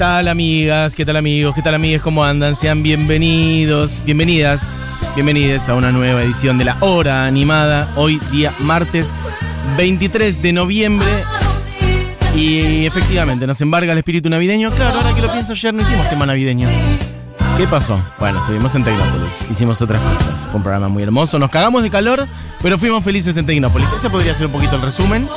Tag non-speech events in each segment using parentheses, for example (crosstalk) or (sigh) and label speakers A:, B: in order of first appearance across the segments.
A: tal, amigas? ¿Qué tal, amigos? ¿Qué tal, amigas? ¿Cómo andan? Sean bienvenidos, bienvenidas, bienvenidas a una nueva edición de La Hora Animada. Hoy, día martes 23 de noviembre. Y efectivamente, nos embarga el espíritu navideño. Claro, ahora que lo pienso, ayer no hicimos tema navideño. ¿Qué pasó? Bueno, estuvimos en Tecnópolis, hicimos otras cosas. Fue un programa muy hermoso, nos cagamos de calor, pero fuimos felices en Tecnópolis. Ese podría ser un poquito el resumen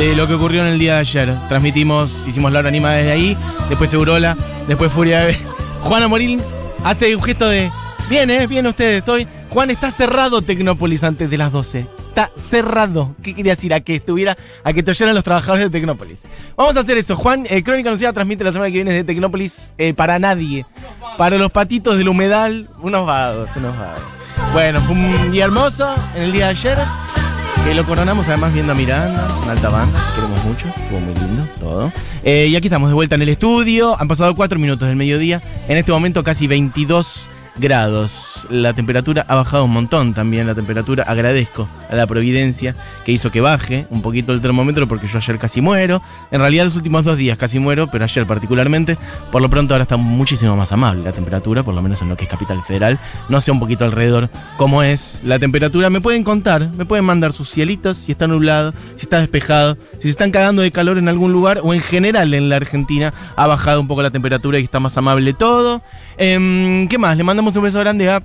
A: de lo que ocurrió en el día de ayer. Transmitimos, hicimos la hora animada desde ahí, después Eurola, después Furia. (laughs) Juana Morín hace un gesto de. Bien, eh, bien ustedes, estoy. Juan, está cerrado Tecnópolis antes de las 12. Está cerrado. ¿Qué quería decir? A que estuviera, a que te oyeran los trabajadores de Tecnópolis. Vamos a hacer eso. Juan, eh, Crónica Anunciada transmite la semana que viene desde Tecnópolis eh, para nadie. Para los patitos del humedal, unos vagos, unos vagos. Bueno, fue un día hermoso en el día de ayer. Que lo coronamos además viendo a Miranda, una alta banda, que queremos mucho, estuvo muy lindo todo. Eh, y aquí estamos de vuelta en el estudio, han pasado cuatro minutos del mediodía, en este momento casi 22 grados. La temperatura ha bajado un montón también, la temperatura agradezco a la providencia que hizo que baje un poquito el termómetro porque yo ayer casi muero. En realidad los últimos dos días casi muero, pero ayer particularmente. Por lo pronto ahora está muchísimo más amable la temperatura, por lo menos en lo que es Capital Federal. No sé un poquito alrededor cómo es la temperatura. Me pueden contar, me pueden mandar sus cielitos, si está nublado, si está despejado, si se están cagando de calor en algún lugar o en general en la Argentina ha bajado un poco la temperatura y está más amable todo. Em, ¿Qué más? Le mandamos un beso grande a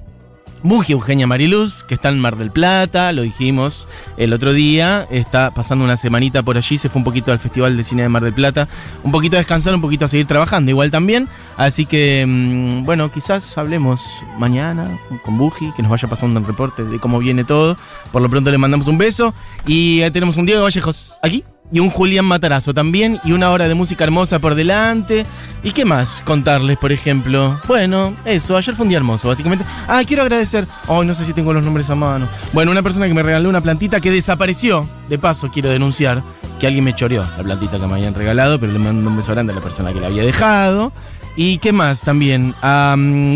A: Muji Eugenia Mariluz, que está en Mar del Plata, lo dijimos el otro día, está pasando una semanita por allí, se fue un poquito al Festival de Cine de Mar del Plata, un poquito a descansar, un poquito a seguir trabajando, igual también, así que, mm, bueno, quizás hablemos mañana con Buji, que nos vaya pasando un reporte de cómo viene todo, por lo pronto le mandamos un beso, y ahí tenemos un Diego Vallejos aquí, y un Julián Matarazo también, y una hora de música hermosa por delante. ¿Y qué más contarles, por ejemplo? Bueno, eso, ayer fue un día hermoso, básicamente. Ah, quiero agradecer. Ay, no sé si tengo los nombres a mano. Bueno, una persona que me regaló una plantita que desapareció. De paso, quiero denunciar que alguien me choreó la plantita que me habían regalado, pero le mando un beso grande a la persona que la había dejado. ¿Y qué más también?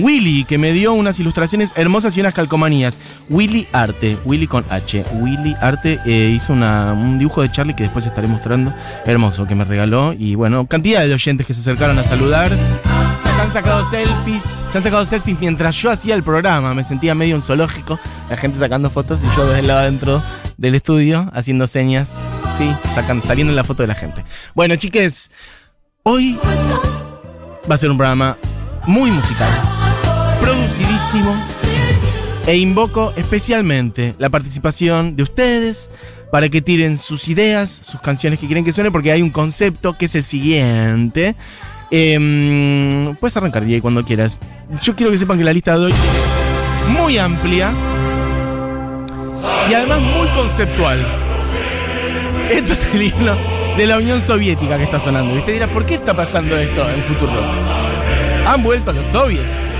A: Willy, que me dio unas ilustraciones hermosas y unas calcomanías. Willy Arte, Willy con H. Willy Arte eh, hizo una, un dibujo de Charlie que después estaré mostrando. Hermoso, que me regaló. Y bueno, cantidad de oyentes que se acercaron a saludar. Se han sacado selfies. Se han sacado selfies mientras yo hacía el programa. Me sentía medio un zoológico. La gente sacando fotos y yo desde el lado adentro del estudio haciendo señas. Sí, sacan, saliendo en la foto de la gente. Bueno, chiques, hoy va a ser un programa muy musical, producidísimo, e invoco especialmente la participación de ustedes para que tiren sus ideas, sus canciones que quieren que suene, porque hay un concepto que es el siguiente. Eh, puedes arrancar, Diego, cuando quieras. Yo quiero que sepan que la lista de hoy es muy amplia y además muy conceptual. Esto es el himno de la Unión Soviética que está sonando. Y usted dirá, ¿por qué está pasando esto en Futurock? Han vuelto los soviets.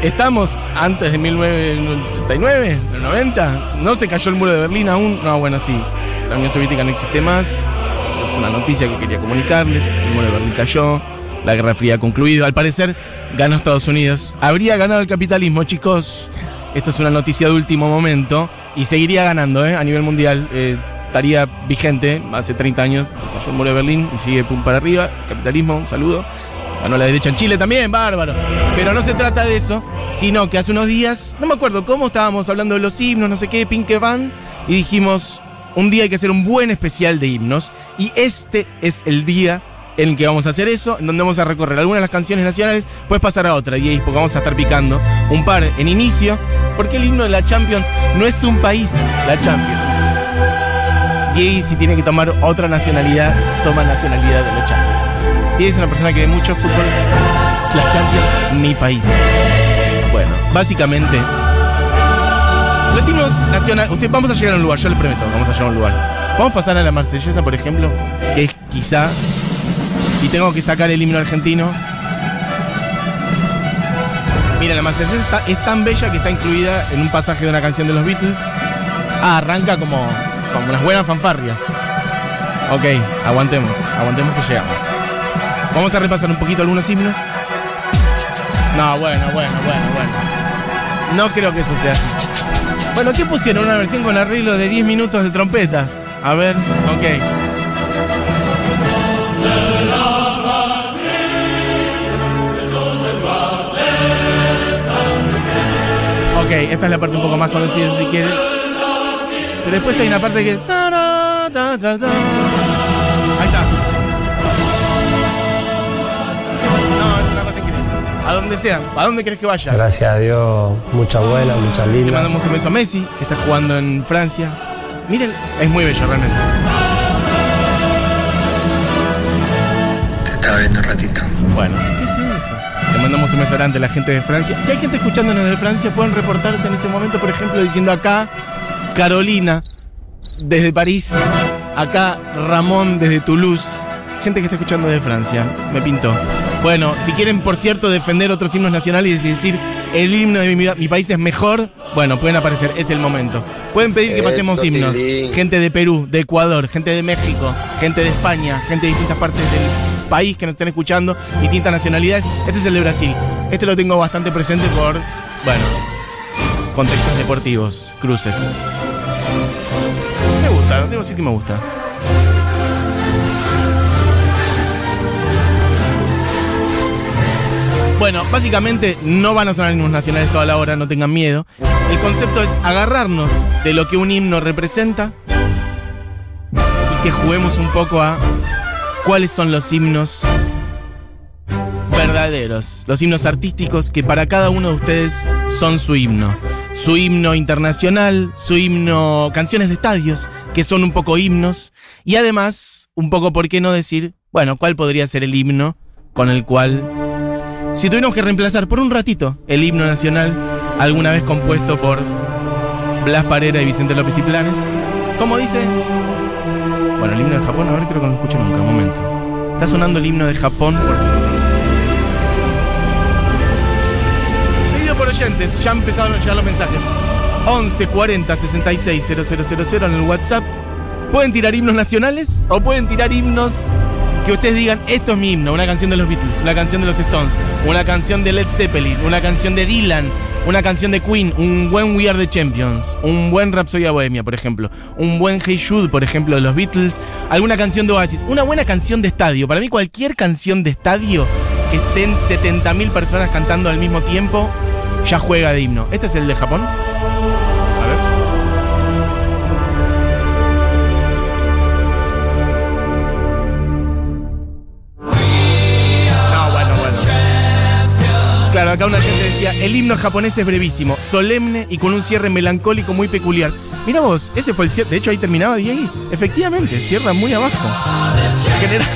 A: Estamos antes de 1989, de 90. No se cayó el muro de Berlín aún. No, bueno, sí. La Unión Soviética no existe más. Eso es una noticia que quería comunicarles. El muro de Berlín cayó. La Guerra Fría ha concluido. Al parecer, ganó Estados Unidos. Habría ganado el capitalismo, chicos. Esto es una noticia de último momento. Y seguiría ganando, ¿eh? A nivel mundial. Eh, estaría vigente hace 30 años. Cayó el muro de Berlín y sigue pum para arriba. Capitalismo, un saludo. Ganó la derecha en Chile también, bárbaro. Pero no se trata de eso, sino que hace unos días, no me acuerdo cómo, estábamos hablando de los himnos, no sé qué, Pinque Van, y dijimos, un día hay que hacer un buen especial de himnos, y este es el día en el que vamos a hacer eso, en donde vamos a recorrer algunas de las canciones nacionales, puedes pasar a otra, y porque vamos a estar picando un par en inicio, porque el himno de la Champions no es un país, la Champions. Y si tiene que tomar otra nacionalidad, toma nacionalidad de la Champions. Y es una persona que ve mucho fútbol. Las Champions, mi país. Bueno, básicamente. Los himnos nacionales. Usted, vamos a llegar a un lugar, yo le prometo, vamos a llegar a un lugar. Vamos a pasar a la marsellesa, por ejemplo, que es quizá. Si tengo que sacar el himno argentino. Mira, la marsellesa es tan bella que está incluida en un pasaje de una canción de los Beatles. Ah, arranca como unas buenas fanfarrias. Ok, aguantemos, aguantemos que llegamos. Vamos a repasar un poquito algunos himnos. No, bueno, bueno, bueno, bueno. No creo que eso sea así. Bueno, ¿qué pusieron? Una versión con arreglo de 10 minutos de trompetas. A ver, ok. Ok, esta es la parte un poco más conocida si quieren. Pero después hay una parte que es. Ahí está. No, es una cosa increíble. A donde sea, ¿a dónde querés que vaya?
B: Gracias a Dios, mucha buena, mucha
A: Le
B: linda.
A: mandamos un beso a Messi, que está jugando en Francia. Miren, es muy bello realmente.
C: Te estaba viendo un ratito.
A: Bueno, ¿qué es eso? Le mandamos un beso grande a la gente de Francia. Si hay gente escuchándonos de Francia, pueden reportarse en este momento, por ejemplo, diciendo acá Carolina desde París, acá Ramón desde Toulouse. Gente que está escuchando de Francia, me pintó. Bueno, si quieren, por cierto, defender otros himnos nacionales y decir el himno de mi, mi país es mejor, bueno, pueden aparecer, es el momento. Pueden pedir que pasemos himnos. Gente de Perú, de Ecuador, gente de México, gente de España, gente de distintas partes del país que nos estén escuchando, distintas nacionalidades. Este es el de Brasil. Este lo tengo bastante presente por, bueno, contextos deportivos, cruces. Me gusta, debo decir que me gusta. Bueno, básicamente no van a sonar himnos nacionales toda la hora, no tengan miedo. El concepto es agarrarnos de lo que un himno representa y que juguemos un poco a cuáles son los himnos verdaderos, los himnos artísticos que para cada uno de ustedes son su himno. Su himno internacional, su himno canciones de estadios, que son un poco himnos, y además, un poco, ¿por qué no decir, bueno, cuál podría ser el himno con el cual, si tuviéramos que reemplazar por un ratito el himno nacional, alguna vez compuesto por Blas Parera y Vicente López y Planes, como dice, bueno, el himno de Japón, a ver, creo que no lo escucho nunca, un momento. Está sonando el himno de Japón por oyentes, ya empezaron a llegar los mensajes. 11 40 66 000 en el WhatsApp. Pueden tirar himnos nacionales o pueden tirar himnos que ustedes digan, esto es mi himno, una canción de los Beatles, una canción de los Stones, una canción de Led Zeppelin, una canción de Dylan, una canción de Queen, un buen We Are the Champions, un buen Rhapsody Bohemia, por ejemplo, un buen Hey Jude, por ejemplo, de los Beatles, alguna canción de Oasis, una buena canción de estadio. Para mí cualquier canción de estadio que estén 70.000 personas cantando al mismo tiempo, ya juega de himno. ¿Este es el de Japón? A ver. No, bueno, bueno. Claro, acá una gente decía, el himno japonés es brevísimo, solemne y con un cierre melancólico muy peculiar. Mira vos, ese fue el cierre. De hecho, ahí terminaba Diego. Efectivamente, cierra muy abajo. En general,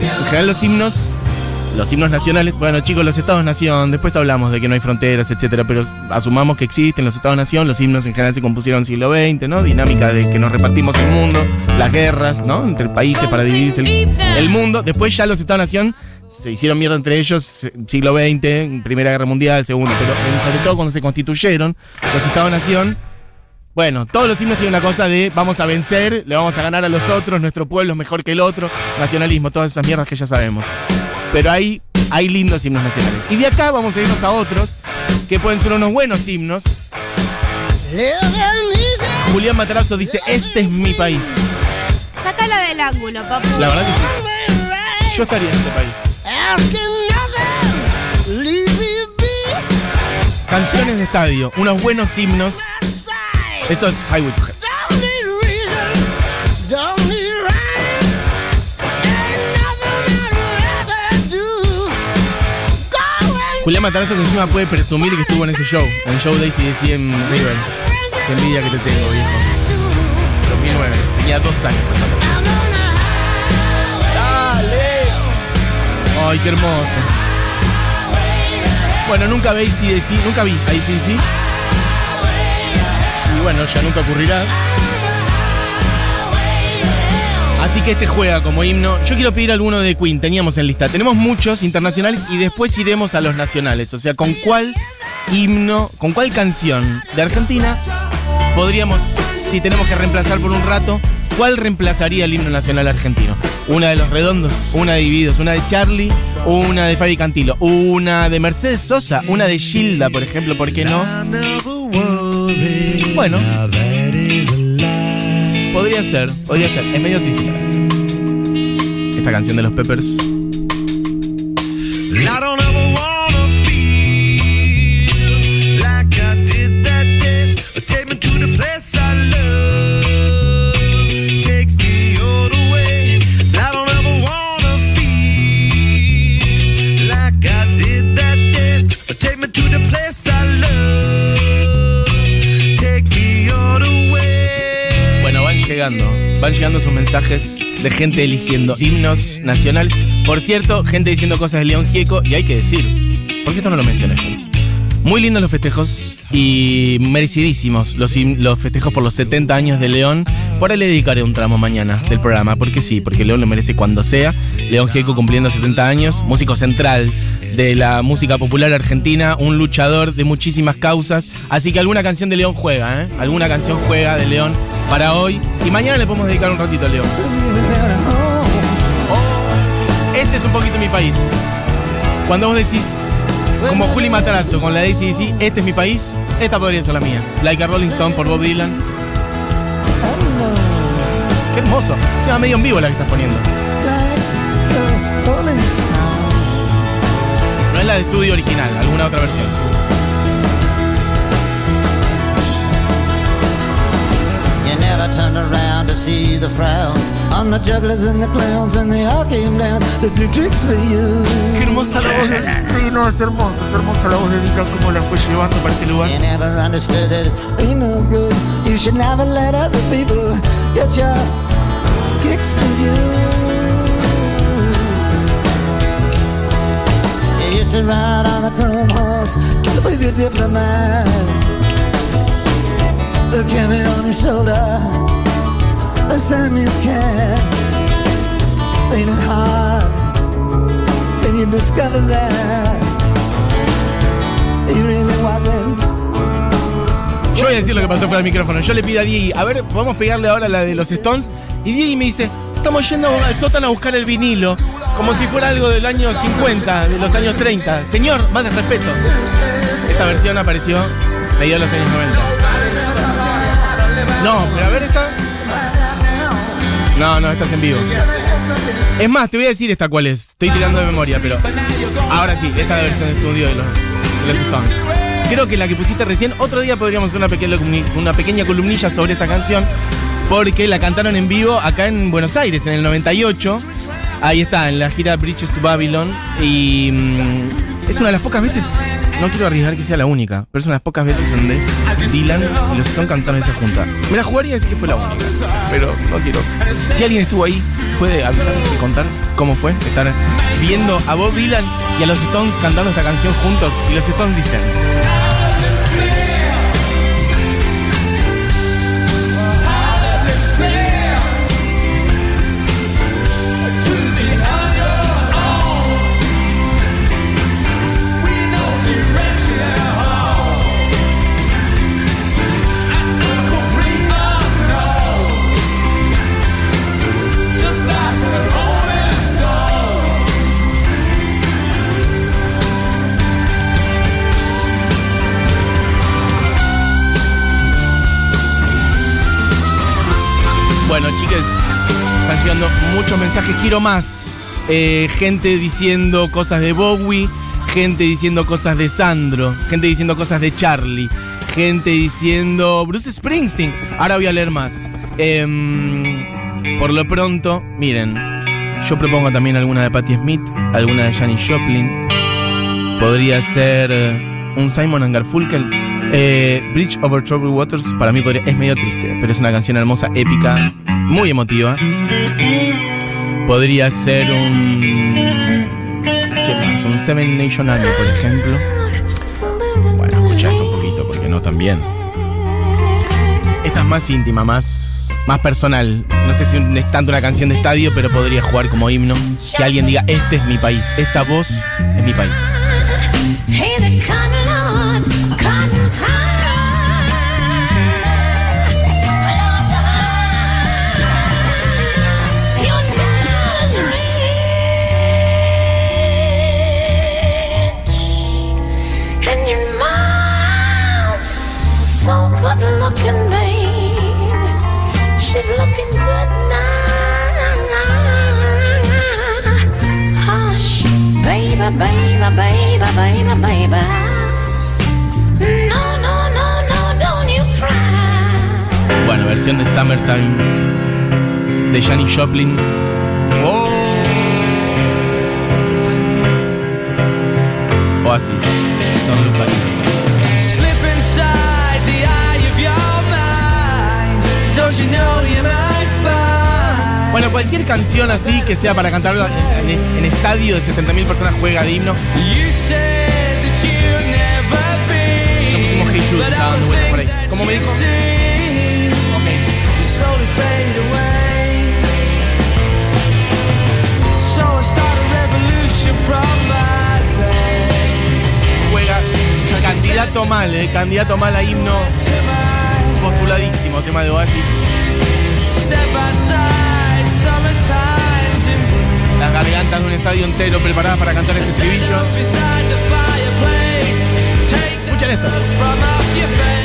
A: en general los himnos, los himnos nacionales, bueno chicos, los estados-nación, después hablamos de que no hay fronteras, etcétera, pero asumamos que existen los estados-nación, los himnos en general se compusieron en el siglo XX, ¿no? Dinámica de que nos repartimos el mundo, las guerras, ¿no? Entre países para dividirse el, el mundo. Después ya los estados-nación se hicieron mierda entre ellos, siglo XX, Primera Guerra Mundial, Segundo, pero sobre todo cuando se constituyeron los estados-nación, bueno, todos los himnos tienen una cosa de vamos a vencer, le vamos a ganar a los otros, nuestro pueblo es mejor que el otro, nacionalismo, todas esas mierdas que ya sabemos. Pero hay, hay lindos himnos nacionales. Y de acá vamos a irnos a otros que pueden ser unos buenos himnos. Julián Matarazo dice, este es mi país.
D: Sácala del ángulo, papu.
A: La verdad que sí. Yo estaría en este país. Canciones de estadio, unos buenos himnos. Esto es Hell. Julián Matarazo que encima puede presumir que estuvo en ese show, en el show de ACDC en River. Qué envidia que te tengo, viejo. 2009, tenía dos años. ¡Dale! ¡Ay, qué hermoso! Bueno, nunca veis ACDC, nunca vi ACDC. Y bueno, ya nunca ocurrirá. Así que este juega como himno. Yo quiero pedir alguno de Queen, teníamos en lista. Tenemos muchos internacionales y después iremos a los nacionales. O sea, ¿con cuál himno, con cuál canción de Argentina podríamos si tenemos que reemplazar por un rato, ¿cuál reemplazaría el himno nacional argentino? Una de los redondos, una de Divididos, una de Charlie, una de Fabi Cantilo, una de Mercedes Sosa, una de Gilda, por ejemplo, ¿por qué no? Bueno, podría ser, podría ser. Es medio triste. Esta canción de los Peppers. Van llegando sus mensajes de gente eligiendo himnos nacionales. Por cierto, gente diciendo cosas de León Gieco, y hay que decir, porque esto no lo mencioné. Muy lindos los festejos y merecidísimos los, los festejos por los 70 años de León. Por ahí le dedicaré un tramo mañana del programa, porque sí, porque León lo merece cuando sea. León Gieco cumpliendo 70 años, músico central de la música popular argentina, un luchador de muchísimas causas. Así que alguna canción de León juega, ¿eh? Alguna canción juega de León para hoy. Y mañana le podemos dedicar un ratito a León. Este es un poquito mi país. Cuando vos decís, como Juli Matarazzo con la de ACDC, este es mi país, esta podría ser la mía. Like a Rolling Stone por Bob Dylan. Qué hermoso. Se va medio en vivo la que estás poniendo. No es la de estudio original, alguna otra versión.
E: See the frowns on the jugglers and the clowns, and they all came down to do tricks for you.
A: Qué hermosa la voz de... Sí, no, es hermosa, es hermosa la voz de Dylan, cómo la fue llevando para este lugar.
E: You never understood that it ain't no good. You should never let other people get your kicks for you. You used to ride on a chrome horse with your diplomat. The carry on your shoulder,
A: Yo voy a decir lo que pasó fuera del micrófono. Yo le pido a Diego, a ver, podemos pegarle ahora la de los Stones. Y Diego me dice, estamos yendo al sótano a buscar el vinilo. Como si fuera algo del año 50, de los años 30. Señor, más de respeto. Esta versión apareció mediados de los años 90. No, pero a ver esta. No, no, esta es en vivo. Es más, te voy a decir esta cuál es. Estoy tirando de memoria, pero. Ahora sí, esta es la versión de estudio de los, de los Stones. Creo que la que pusiste recién, otro día podríamos hacer una pequeña, una pequeña columnilla sobre esa canción, porque la cantaron en vivo acá en Buenos Aires en el 98. Ahí está, en la gira Bridges to Babylon. Y mm, es una de las pocas veces, no quiero arriesgar que sea la única, pero es una de las pocas veces donde Dylan y los Stones cantaron esa junta. Me la jugaría decir que fue la única, pero no quiero. Si alguien estuvo ahí, puede avisar y contar cómo fue estar viendo a Bob Dylan y a los Stones cantando esta canción juntos. Y los Stones dicen. Quiero más. Eh, gente diciendo cosas de Bowie, gente diciendo cosas de Sandro, gente diciendo cosas de Charlie, gente diciendo Bruce Springsteen. Ahora voy a leer más. Em, por lo pronto, miren, yo propongo también alguna de Patti Smith, alguna de Janis Joplin. Podría ser eh, un Simon and Garfunkel. Eh, Bridge over Troubled Waters para mí podría- es medio triste, pero es una canción hermosa, épica, muy emotiva. Podría ser un. ¿Qué más? Un Seven Nation Army, por ejemplo. Bueno, escuchá esto un poquito, porque no también. Esta es más íntima, más, más personal. No sé si es tanto una canción de estadio, pero podría jugar como himno. Que alguien diga, este es mi país, esta voz es mi país. Bueno, versión de Summertime de Janis Joplin. Oh. Oasis, Don't Look Back.
F: Slip inside the eye of your mind. Don't you know you
A: bueno, cualquier canción así que sea para cantarlo en, estadio de 70.000 personas juega de himno.
F: You said that you'd never be.
A: No pusimos Hey Jude,
F: But
A: estaba
F: all
A: dando
F: the
A: vueltas por
F: things
A: ahí.
F: that
A: ¿Cómo me dijo? Juega candidato mal, eh, candidato mal a himno. Postuladísimo tema de Oasis.
F: step outside.
A: Las gargantas de un estadio entero preparadas para cantar este estribillo. Escuchen esto.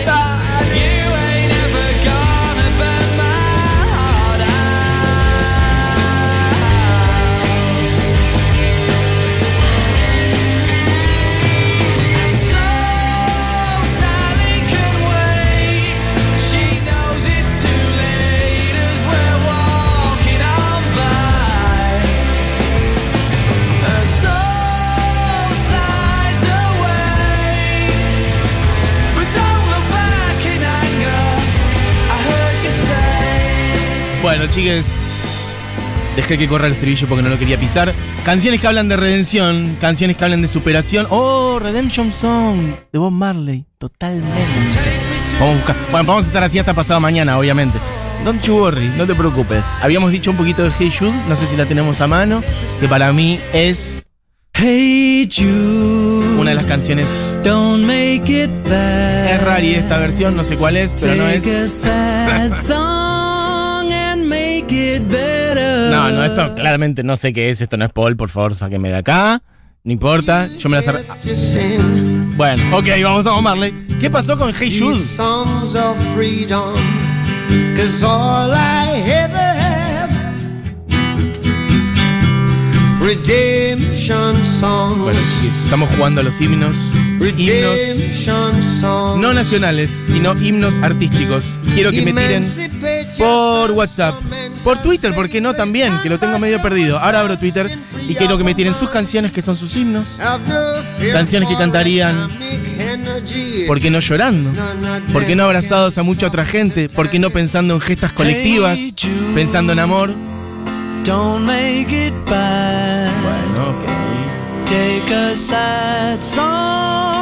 A: Bueno, chiques, dejé que corra el estribillo porque no lo quería pisar. Canciones que hablan de redención, canciones que hablan de superación. Oh, Redemption Song de Bob Marley, totalmente. Vamos a buscar. Bueno, vamos a estar así hasta pasado mañana, obviamente. Don't you worry, no te preocupes. Habíamos dicho un poquito de Hey Jude, no sé si la tenemos a mano, que para mí es
F: Hey Jude,
A: una de las canciones.
F: don't make it bad.
A: Es rari esta versión, no sé cuál es, pero no es. (laughs) No, no, esto claramente no sé qué es, esto no es Paul, por favor, sáqueme de acá. No importa, yo me la sar- Bueno, ok, vamos a Marley. ¿Qué pasó con Hey Jude? Bueno, estamos jugando a los himnos. Himnos no nacionales, sino himnos artísticos. Y quiero que me tiren por WhatsApp, por Twitter, ¿por qué no también? Que lo tengo medio perdido. Ahora abro Twitter y quiero que me tiren sus canciones, que son sus himnos. Canciones que cantarían, ¿Por qué no llorando? ¿Por qué no abrazados a mucha otra gente? ¿Por qué no pensando en gestas colectivas? Pensando en amor.
F: Don't make it bad.
A: Bueno, ok.
F: Take a sad song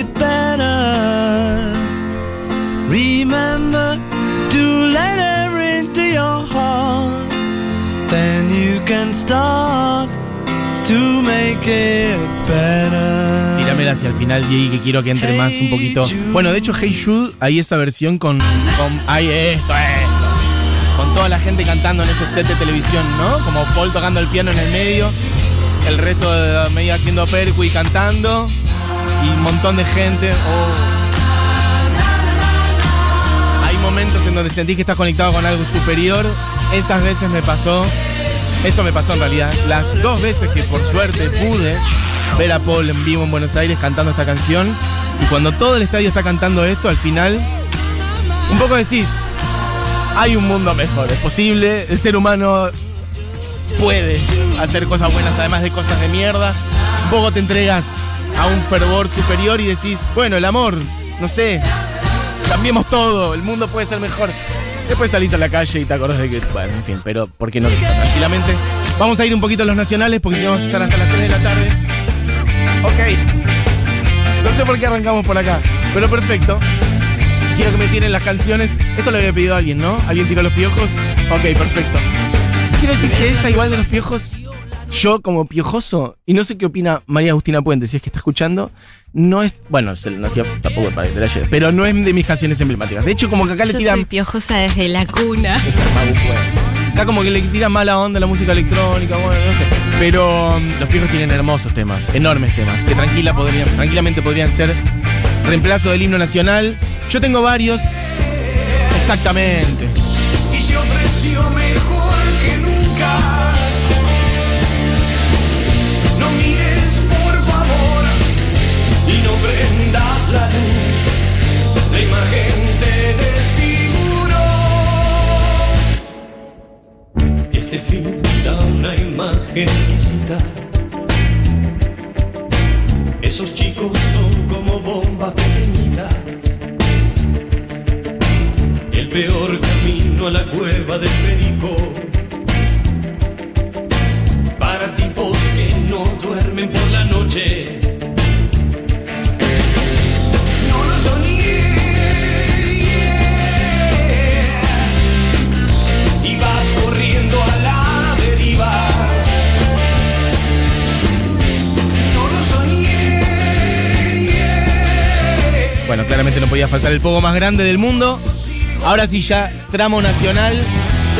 F: it better. Remember to let her into your heart. Then you can start to make it better.
A: Tíramela hacia el final, Jay, que quiero que entre más un poquito. Bueno, de hecho, Hey Jude, hay esa versión con. con hay esto, esto. Con toda la gente cantando en este set de televisión, ¿no? Como Paul tocando el piano en el medio, el resto de medio haciendo percu y cantando, y un montón de gente. Oh. Hay momentos en donde sentís que estás conectado con algo superior. Esas veces me pasó. Eso me pasó en realidad. Las dos veces que por suerte pude ver a Paul en vivo en Buenos Aires cantando esta canción. Y cuando todo el estadio está cantando esto, al final, un poco decís, hay un mundo mejor, es posible, el ser humano puede hacer cosas buenas además de cosas de mierda. Un poco te entregas a un fervor superior y decís, bueno, el amor, no sé, cambiemos todo, el mundo puede ser mejor. Después salís a la calle y te acordás de que, bueno, en fin, pero ¿por qué no tranquilamente? Vamos a ir un poquito a los nacionales porque vamos a estar hasta las 3 de la tarde. Ok. No sé por qué arrancamos por acá, pero perfecto. Quiero que me tiren las canciones. Esto lo había pedido alguien, ¿no? ¿Alguien tiró los piojos? Ok, perfecto. Quiero decir que esta igual de los piojos, yo como piojoso, y no sé qué opina María Agustina Puente, si es que está escuchando, no es, bueno, se le nació tampoco para la lleve, pero no es de mis canciones emblemáticas. De hecho, como que acá le
G: Yo
A: tiran...
G: soy piojosa desde la cuna.
A: Esa. Acá como que le tiran mala onda a la música electrónica, bueno, no sé. Pero um, los piojos tienen hermosos temas, enormes temas, que tranquila podrían, tranquilamente podrían ser reemplazo del himno nacional. Yo tengo varios. Exactamente.
F: Y se ofreció mejor da una imagencita. Esos chicos son como bombas pequeñitas. El peor camino a la cueva del perico. Para tipos que no duermen por la noche.
A: Bueno, claramente no podía faltar el poco más grande del mundo. Ahora sí, ya tramo nacional.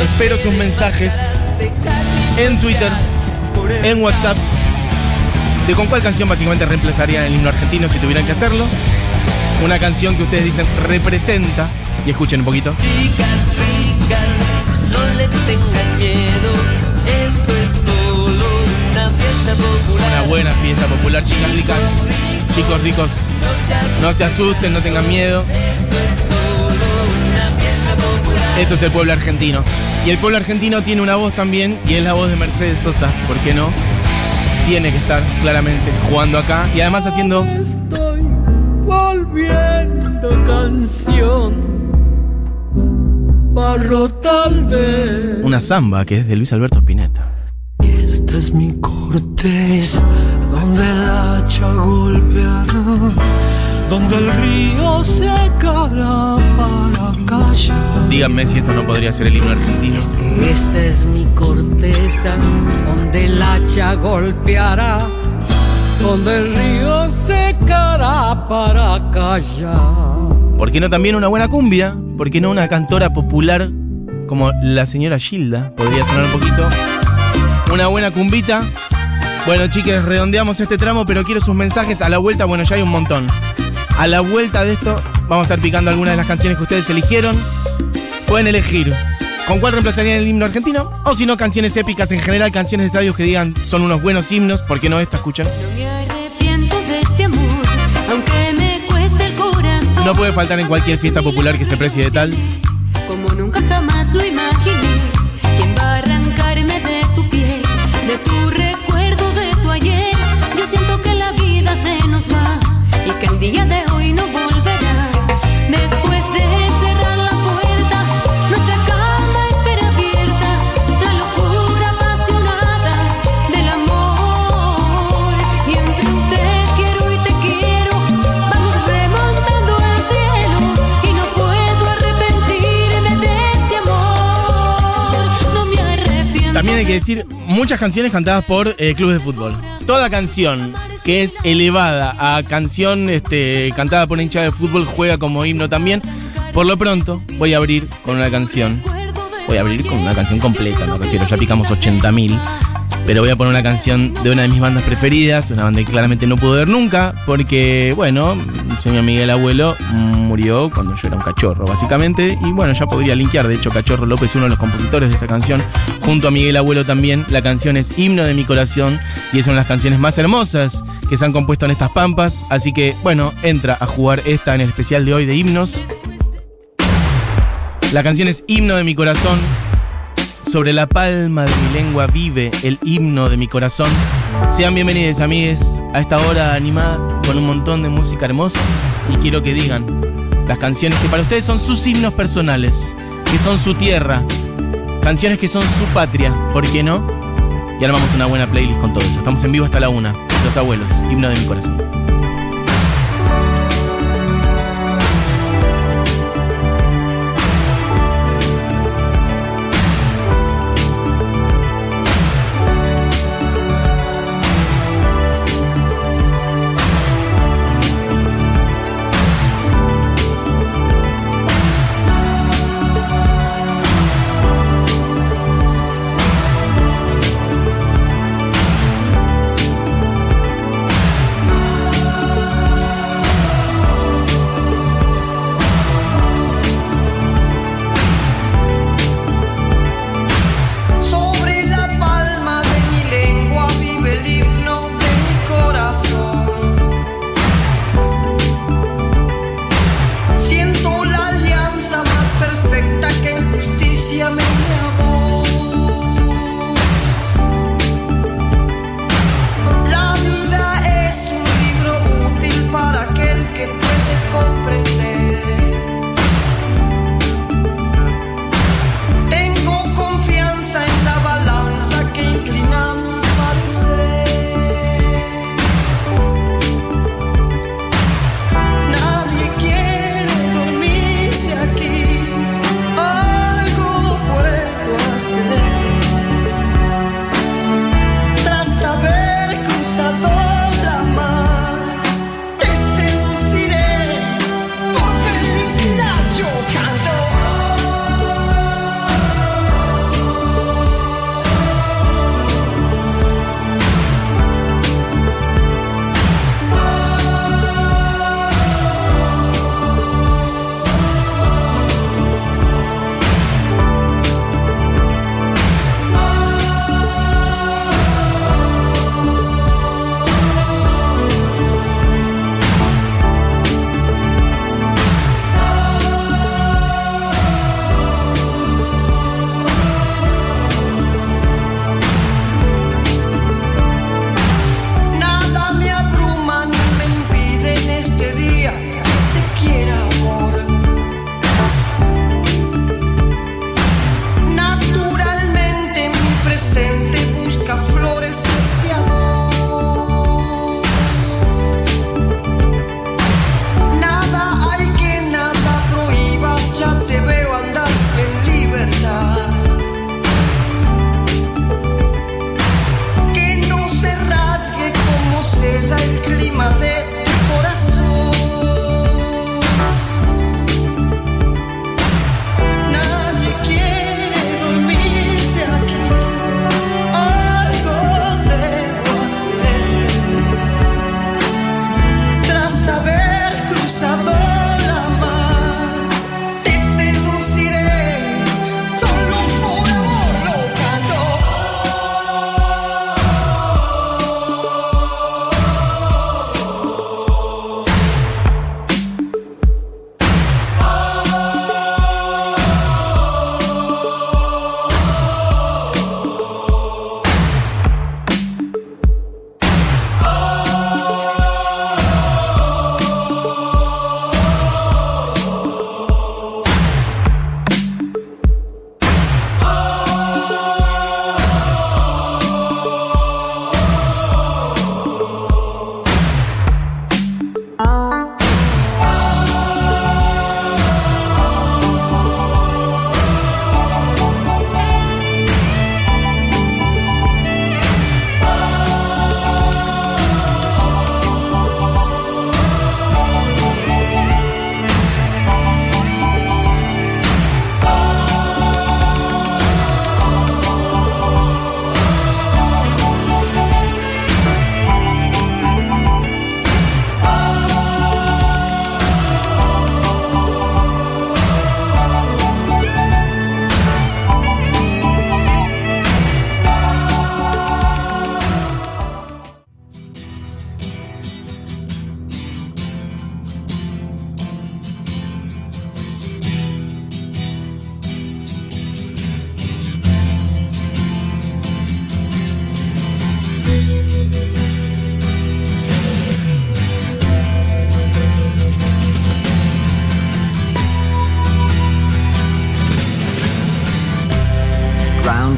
A: Espero sus mensajes en Twitter, en WhatsApp, de con cuál canción básicamente reemplazarían el himno argentino si tuvieran que hacerlo. Una canción que ustedes dicen representa. Y escuchen un poquito.
F: Chicas, chicas, no le tengan miedo. Esto es solo una fiesta popular.
A: Una buena fiesta popular, chicas ricas. Chicos ricos, no se asusten, no tengan miedo. Esto es el pueblo argentino. Y el pueblo argentino tiene una voz también, y es la voz de Mercedes Sosa, ¿por qué no? Tiene que estar claramente jugando acá y además haciendo
H: Estoy volviendo canción. Barro tal vez.
A: una samba que es de Luis Alberto Spinetta.
H: Esta es mi corteza, donde el hacha golpeará, donde el río secará para callar.
A: Díganme si esto no podría ser el himno argentino.
H: Esta es mi corteza, donde el hacha golpeará, donde el río secará para callar.
A: ¿Por qué no también una buena cumbia? ¿Por qué no una cantora popular como la señora Gilda? Podría sonar un poquito. Una buena cumbita. Bueno, chicas, redondeamos este tramo, pero quiero sus mensajes. A la vuelta, bueno, ya hay un montón. A la vuelta de esto, vamos a estar picando algunas de las canciones que ustedes eligieron. Pueden elegir con cuál reemplazarían el himno argentino. O si no, canciones épicas en general, canciones de estadios que digan son unos buenos himnos. ¿Por qué no esta? Escuchan.
I: No me arrepiento de este amor, aunque me cueste el corazón.
A: No puede faltar en cualquier fiesta popular que se precie de tal.
I: Que el día de hoy no volverá. Después de cerrar la puerta, nuestra cama espera abierta. La locura apasionada del amor. Y entre un te quiero y te quiero, vamos remontando al cielo. Y no puedo arrepentirme de este amor. No me arrepiento.
A: También hay que decir muchas canciones cantadas por eh, clubes de fútbol. Toda canción que es elevada a canción este, cantada por hincha de fútbol juega como himno también. Por lo pronto, voy a abrir con una canción. Voy a abrir con una canción completa, me refiero. Ya picamos 80.000. Pero voy a poner una canción de una de mis bandas preferidas, una banda que claramente no pude ver nunca, porque, bueno, el señor Miguel Abuelo murió cuando yo era un cachorro, básicamente. Y bueno, ya podría linkear, de hecho, Cachorro López, uno de los compositores de esta canción, junto a Miguel Abuelo también. La canción es Himno de mi corazón y es una de las canciones más hermosas que se han compuesto en estas pampas. Así que, bueno, entra a jugar esta en el especial de hoy de himnos. La canción es Himno de mi corazón. Sobre la palma de mi lengua vive el himno de mi corazón. Sean bienvenidos, amigues, a esta hora animada con un montón de música hermosa. Y quiero que digan las canciones que para ustedes son sus himnos personales, que son su tierra, canciones que son su patria, ¿por qué no? Y armamos una buena playlist con todo eso. Estamos en vivo hasta la una. Los abuelos, himno de
J: mi corazón.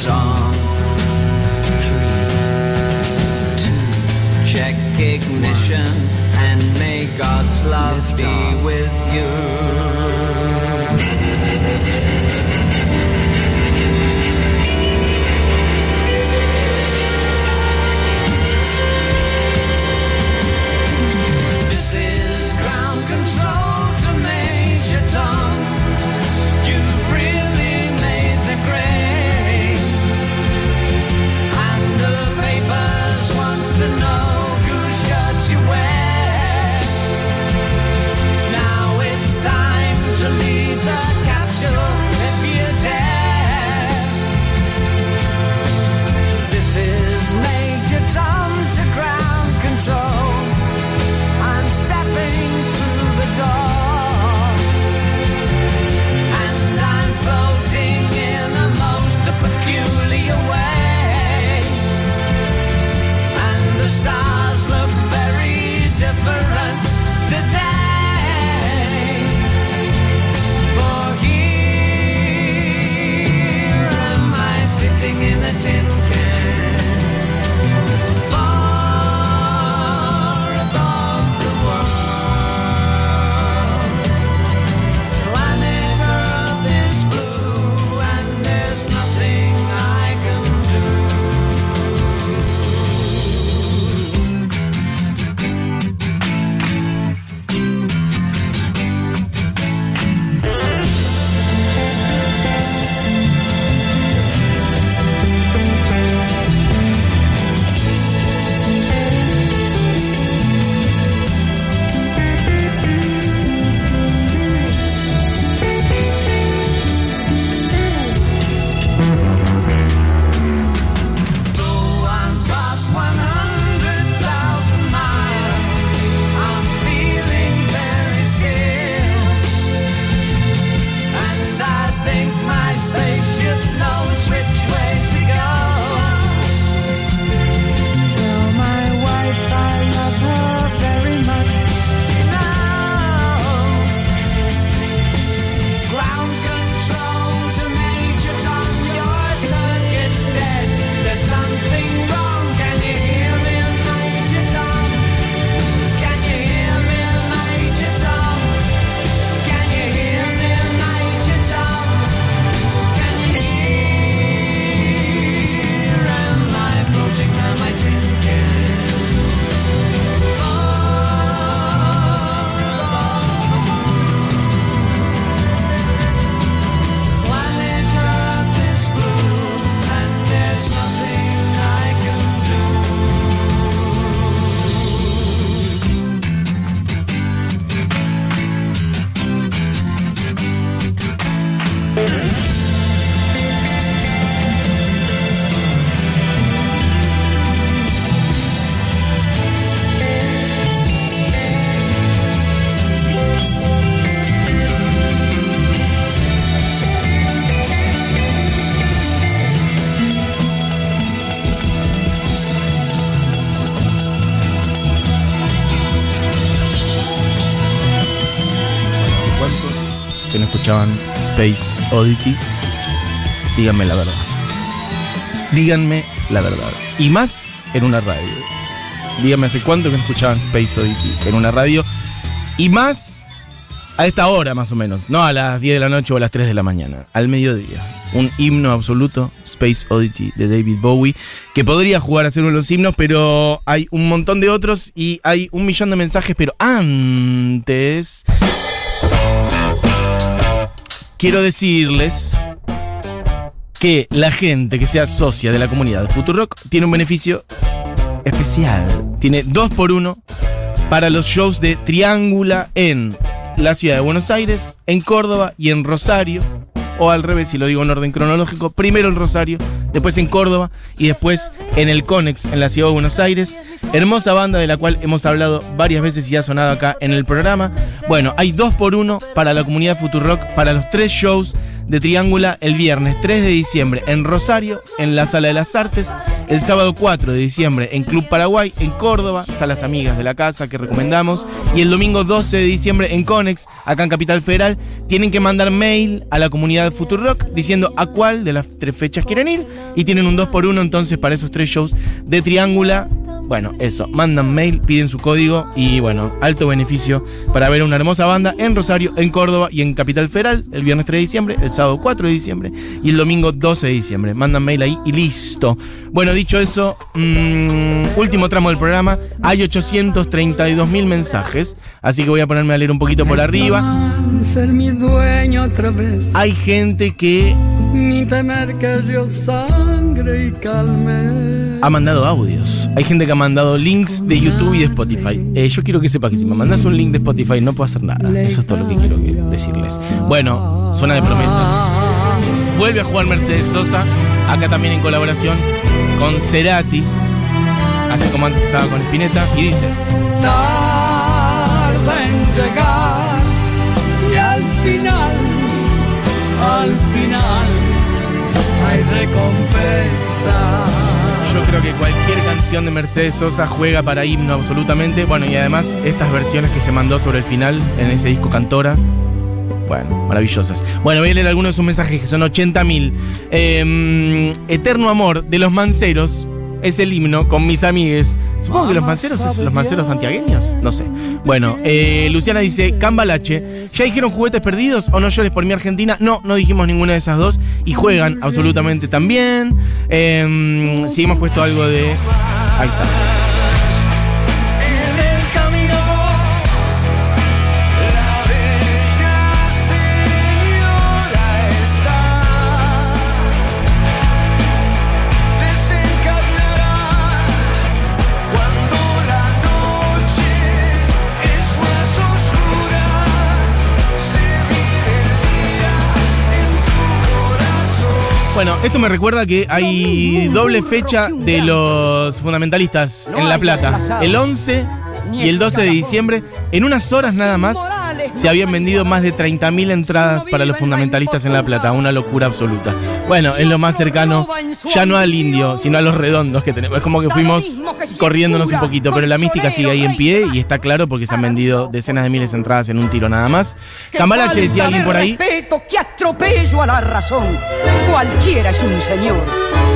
F: is on. Three, two, check ignition, and may God's love Lift be off. with you. to leave the capsule if you dare. This is Major to
A: grab. Space Oddity? Díganme la verdad. Díganme la verdad. Y más en una radio. Díganme hace cuánto que no escuchaban Space Oddity en una radio. Y más a esta hora más o menos. No a las 10 de la noche o a las 3 de la mañana. Al mediodía. Un himno absoluto, Space Oddity de David Bowie, que podría jugar a ser uno de los himnos, pero hay un montón de otros y hay un millón de mensajes, pero antes... Quiero decirles que la gente que sea socia de la comunidad de Futurock tiene un beneficio especial. Tiene dos por uno para los shows de Triángula en la ciudad de Buenos Aires, en Córdoba y en Rosario. O al revés, si lo digo en orden cronológico, primero en Rosario, después en Córdoba y después en el Conex en la ciudad de Buenos Aires. Hermosa banda de la cual hemos hablado varias veces y ha sonado acá en el programa. Bueno, hay dos por uno para la comunidad Futurock para los tres shows de Triángula el viernes 3 de diciembre en Rosario, en la Sala de las Artes, el sábado 4 de diciembre en Club Paraguay, en Córdoba, salas amigas de la casa que recomendamos, y el domingo 12 de diciembre en Conex, acá en Capital Federal, tienen que mandar mail a la comunidad Futurock diciendo a cuál de las tres fechas quieren ir, y tienen un 2 por 1 entonces para esos tres shows de Triángula. Bueno, eso, mandan mail, piden su código y bueno, alto beneficio para ver una hermosa banda en Rosario, en Córdoba y en Capital Federal el viernes 3 de diciembre, el sábado 4 de diciembre y el domingo 12 de diciembre. Mandan mail ahí y listo. Bueno, dicho eso, mm, último tramo del programa, hay 832 mil mensajes, así que voy a ponerme a leer un poquito por arriba.
H: Ser mi dueño otra vez.
A: Hay gente que
H: Ni temer que río sangre y calme.
A: Ha mandado audios. Hay gente que ha mandado links de YouTube y de Spotify. Eh, yo quiero que sepa que si me mandas un link de Spotify no puedo hacer nada. Eso es todo lo que quiero decirles. Bueno, zona de promesas. Vuelve a jugar Mercedes Sosa, acá también en colaboración con Cerati. Así como antes estaba con Spinetta. Y dice:
H: Tarda en llegar y al final, al final hay recompensa.
A: Yo creo que cualquier canción de Mercedes Sosa juega para himno absolutamente. Bueno, y además estas versiones que se mandó sobre el final en ese disco Cantora. Bueno, maravillosas. Bueno, voy a leer algunos de sus mensajes que son 80.000. Eh, Eterno Amor de los Manceros es el himno con mis amigues. Supongo que los manceros es los manceros santiagueños. No sé. Bueno, eh, Luciana dice: Cambalache, ¿ya dijeron juguetes perdidos o no llores por mi Argentina? No, no dijimos ninguna de esas dos. Y juegan absolutamente también. Eh, sí, hemos puesto algo de. Ahí está. Bueno, esto me recuerda que hay doble fecha de los fundamentalistas en La Plata. El 11 y el 12 de diciembre, en unas horas nada más, se habían vendido más de 30.000 entradas para los fundamentalistas en La Plata. Una locura absoluta. Bueno, es lo más cercano, ya no al indio, sino a los redondos que tenemos. Es como que fuimos corriéndonos un poquito, pero la mística sigue ahí en pie y está claro porque se han vendido decenas de miles de entradas en un tiro nada más. Cambalache decía alguien por ahí.
K: que atropello a la razón. Cualquiera es un señor,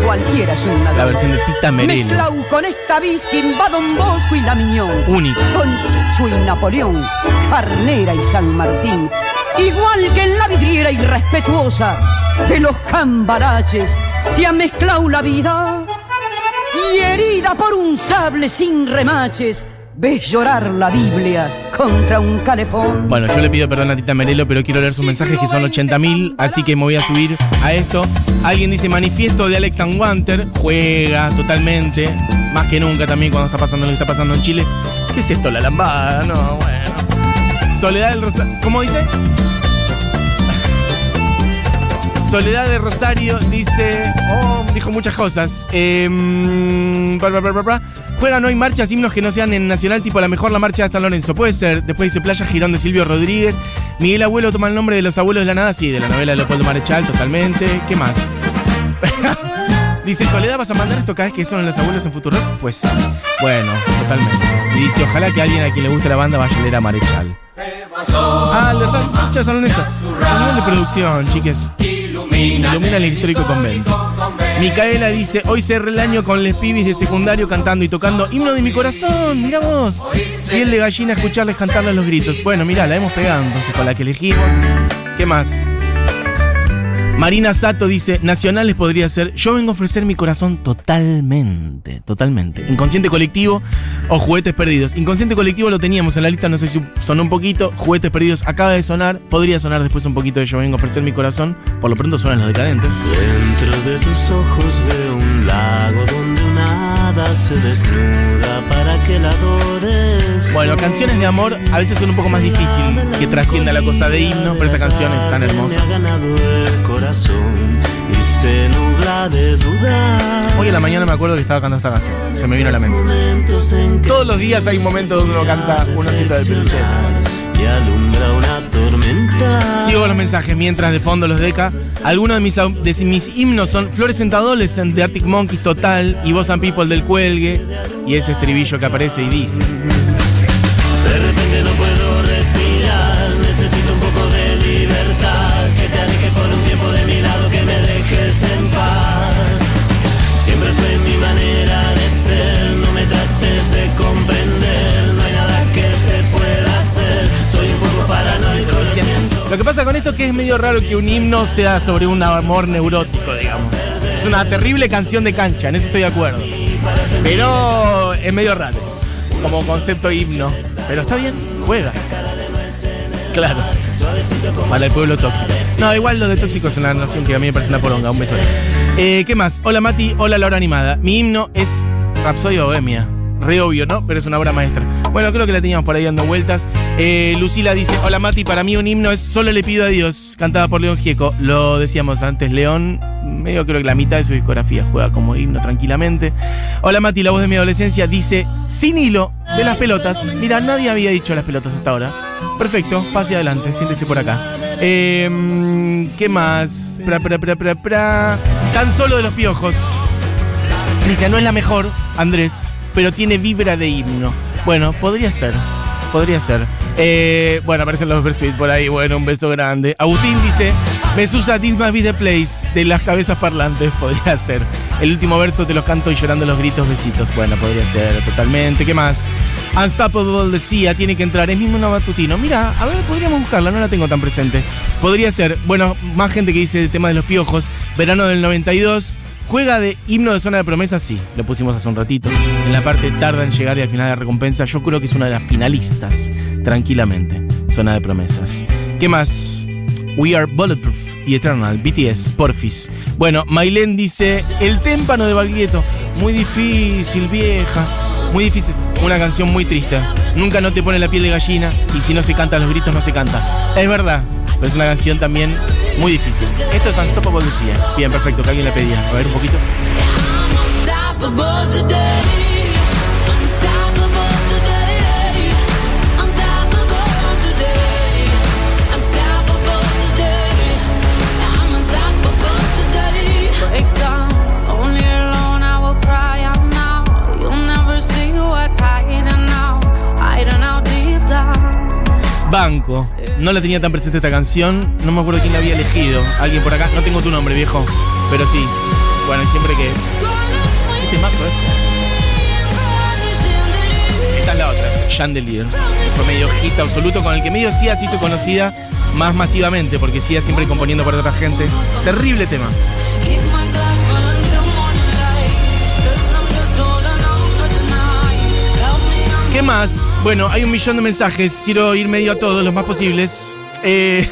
K: cualquiera es un ladrón.
A: La versión de Tita Merelo.
K: Mezclau con esta vis que va Don Bosco y la Miñón.
A: Única.
K: Con Chicho y Napoleón, Carnera y San Martín. Igual que en la vidriera irrespetuosa de los cambaraches, se ha mezclado la vida y herida por un sable sin remaches. Ves llorar la Biblia contra un calefón.
A: Bueno, yo le pido perdón a Tita Merelo, pero quiero leer sus mensajes que son 80.000, así que me voy a subir a esto. Alguien dice manifiesto de Alex and Wanter, juega totalmente, más que nunca también cuando está pasando lo que está pasando en Chile. ¿Qué es esto? La lambada, no, bueno. Soledad del Rosario, ¿cómo dice? Soledad de Rosario dice, oh, dijo muchas cosas. Em, bla, bla. Juegan hoy marchas, himnos que no sean en nacional, tipo a lo mejor la marcha de San Lorenzo. Puede ser. Después dice Playa Girón de Silvio Rodríguez. Miguel Abuelo toma el nombre de los abuelos de la nada, sí, de la novela de Leopoldo Marechal, totalmente. ¿Qué más? (laughs) dice, Soledad, ¿vas a mandar esto cada vez que son los abuelos en Futuro? Pues sí. Bueno, totalmente. Y dice, ojalá que alguien a quien le guste la banda vaya a leer a Marechal. Ah, la sal- marcha salonesa. El nivel de producción, chiques. Ilumina el histórico convento. Micaela dice, hoy cerré el año con les pibis de secundario cantando y tocando himno de mi corazón, mirá vos. Piel de gallina escucharles cantarles los gritos. Bueno, mirá, la hemos pegado entonces con la que elegimos. ¿Qué más? Marina Sato dice, nacionales podría ser, yo vengo a ofrecer mi corazón totalmente, totalmente. Inconsciente colectivo o juguetes perdidos. Inconsciente colectivo lo teníamos en la lista, no sé si sonó un poquito. Juguetes perdidos acaba de sonar, podría sonar después un poquito de yo vengo a ofrecer mi corazón. Por lo pronto suenan los decadentes.
L: Dentro de tus ojos veo un lago donde se desnuda para que la adores.
A: Bueno, canciones de amor a veces son un poco más difícil que trascienda la cosa de himno, pero esta canción es tan
L: Me
A: hermosa.
L: ha ganado el corazón y se nubla de.
A: Hoy a la mañana me acuerdo que estaba cantando esta canción, se me vino a la mente.
L: En
A: Todos los días hay momentos donde uno canta una cita de peluche.
L: y alumbra una tormenta.
A: Sigo los mensajes mientras de fondo los deca. Algunos de mis, de mis himnos son Flores and Adolescent de Arctic Monkeys Total y Voz and People del Cuelgue. Y ese estribillo que aparece y dice.
L: Lo
A: que pasa con esto es que es medio raro que un himno sea sobre un amor neurótico, digamos. Es una terrible canción de cancha, en eso estoy de acuerdo. Pero es medio raro, como concepto himno. Pero está bien, juega. Claro. Para el pueblo tóxico. No, igual los de tóxicos es una nación que a mí me parece una poronga. Un beso. Eh, ¿Qué más? Hola Mati, hola la hora animada. Mi himno es Rapsodia Bohemia. Re obvio, ¿no? Pero es una obra maestra. Bueno, creo que la teníamos por ahí dando vueltas. Eh, Lucila dice, hola Mati, para mí un himno es Solo le pido a Dios, cantada por León Gieco. Lo decíamos antes, León, medio creo que la mitad de su discografía juega como himno tranquilamente. Hola Mati, la voz de mi adolescencia dice, sin hilo, de las pelotas. Mira, nadie había dicho las pelotas hasta ahora. Perfecto, pase adelante, siéntese por acá. Eh, ¿Qué más? Pra, pra, pra. Tan solo de los piojos. Dice, no es la mejor, Andrés, pero tiene vibra de himno. Bueno, podría ser. Podría ser. Eh, bueno, aparecen los Versuit por ahí. Bueno, un beso grande. Agustín dice, Mesusa, this must be the place. De las cabezas parlantes, (laughs) podría ser. El último verso te los canto y llorando los gritos, besitos. Bueno, podría ser, totalmente. ¿Qué más? Unstoppable decía, tiene que entrar. Es mismo una. Mira, a ver, podríamos buscarla, no la tengo tan presente. Podría ser, bueno, más gente que dice el tema de los piojos. Verano del 92. Juega de himno de zona de promesa, sí, lo pusimos hace un ratito. En la parte tarda en llegar y al final de la recompensa, yo creo que es una de las finalistas, tranquilamente. Zona de promesas. ¿Qué más? We are Bulletproof y Eternal, BTS, Porfis. Bueno, Mailen dice, el témpano de Baglietto, muy difícil, vieja, muy difícil. Una canción muy triste. Nunca no te pone la piel de gallina y si no se cantan los gritos no se canta. Es verdad, pero es una canción también muy difícil. Esto es Unstoppable decía. Bien, perfecto, que alguien le pedía. A ver un poquito. Banco. No la tenía tan presente esta canción. No me acuerdo quién la había elegido. Alguien por acá. No tengo tu nombre, viejo. Pero sí. Bueno, y siempre que. ¿Qué temazo este? Esta es la otra. Chandelier. Fue medio hit absoluto con el que medio Sia se hizo conocida más masivamente. Porque Sia siempre componiendo para otra gente. Terrible tema. ¿Qué más? Bueno, hay un millón de mensajes. Quiero ir medio a todos, los más posibles. Eh,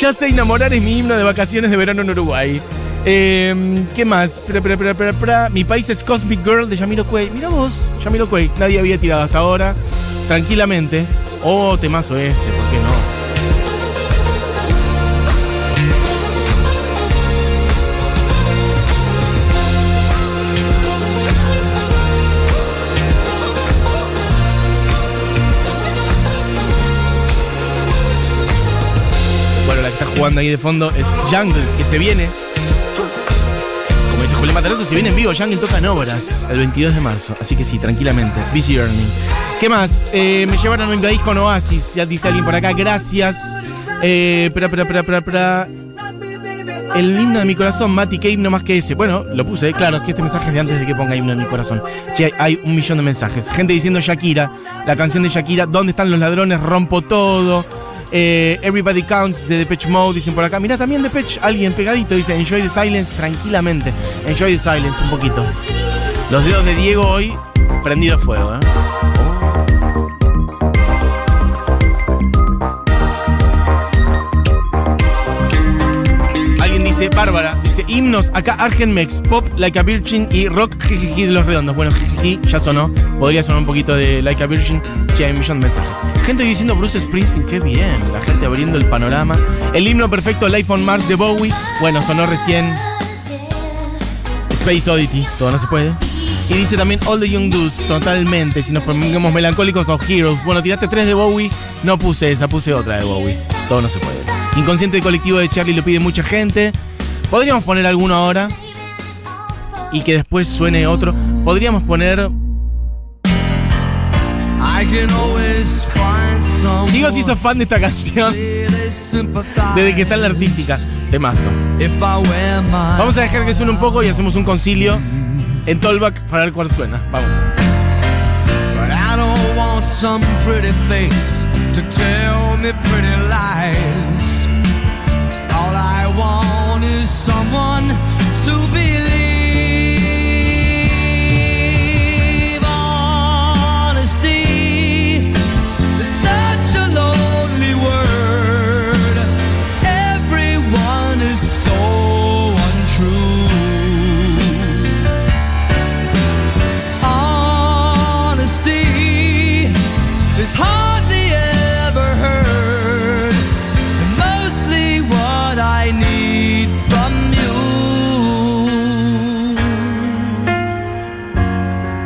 A: ya sé enamorar es mi himno de vacaciones de verano en Uruguay. Eh, ¿Qué más? Mi país es Cosmic Girl de Yamiro Cuey. Mira vos, Yamiro Cuey. Nadie había tirado hasta ahora. Tranquilamente. Oh, temazo este, ¿por qué no? Jugando ahí de fondo es Jungle, que se viene. Como dice Julián Matarazzo, si viene en vivo, Jungle toca en obras el 22 de marzo. Así que sí, tranquilamente. Busy Earning. ¿Qué más? Eh, me llevaron a mi país con Oasis. Ya dice alguien por acá. Gracias. Eh, espera, espera, espera. El himno de mi corazón, Mati, ¿qué himno más que ese? Bueno, lo puse, claro, es que este mensaje es de antes de que ponga himno de mi corazón. Che, hay un millón de mensajes. Gente diciendo Shakira, la canción de Shakira, ¿dónde están los ladrones? Rompo todo. Eh, Everybody Counts de Depeche Mode, dicen por acá. Mira también Depeche, alguien pegadito, dice Enjoy the Silence tranquilamente. Enjoy the Silence un poquito. Los dedos de Diego hoy prendido a fuego, ¿eh? Alguien dice, Bárbara, dice himnos, acá Argenmex, Pop, Like a Virgin y Rock Jijiji de los Redondos. Bueno, Jijiji ya sonó, podría sonar un poquito de Like a Virgin, che, un millón de mensajes. Gente diciendo Bruce Springsteen, qué bien, la gente abriendo el panorama. El himno perfecto, Life on Mars de Bowie, bueno, sonó recién. Space Oddity, todo no se puede. Y dice también All the Young Dudes, totalmente. Si nos ponemos melancólicos o Heroes. Bueno, tiraste tres de Bowie, no puse esa, puse otra de Bowie. Todo no se puede. Inconsciente colectivo de Charlie lo pide mucha gente. Podríamos poner alguno ahora. Y que después suene otro. Podríamos poner. Digo si sos fan de esta canción. Desde que está en la artística. Temazo. Vamos a dejar que suene un poco y hacemos un concilio en Tollback para ver cuál suena. Vamos.
F: But I don't want some pretty face to tell me pretty lies. All I want is someone to believe.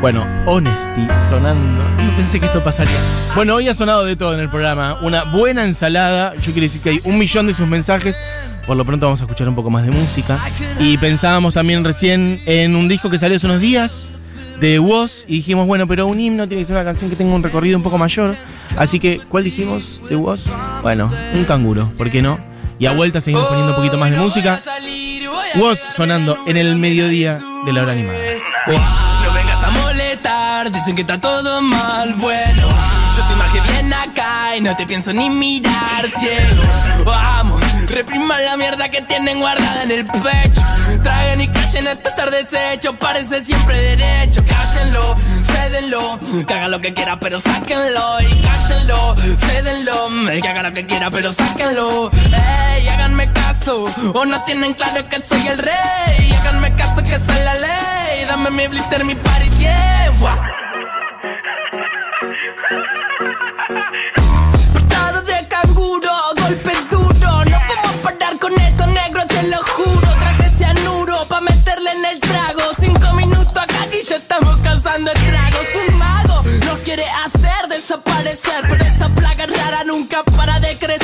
A: Bueno, Honesty sonando. Pensé que esto pasaría. Bueno, hoy ha sonado de todo en el programa. Una buena ensalada. Yo quiero decir que hay un millón de sus mensajes. Por lo pronto vamos a escuchar un poco más de música. Y pensábamos también recién en un disco que salió hace unos días de Woz. Y dijimos, bueno, pero un himno tiene que ser una canción que tenga un recorrido un poco mayor. Así que, ¿cuál dijimos de Woz? Bueno, un canguro, ¿por qué no? Y a vuelta seguimos poniendo un poquito más de música. Woz sonando en el mediodía de la hora animada.
M: Dicen que está todo mal, bueno. Yo soy más que bien acá y no te pienso ni mirar, ciego. Vamos, repriman la mierda que tienen guardada en el pecho. Traguen y callen este tarde deshecho, parece siempre derecho. Cállenlo, cédenlo, que haga lo que quiera, pero sáquenlo. Y cállenlo, cédenlo, que haga lo que quiera, pero sáquenlo. Ey, háganme caso, o no tienen claro que soy el rey. Háganme caso que soy la ley. Dame mi blister, mi party, yeah. (laughs) Patada de canguro, golpe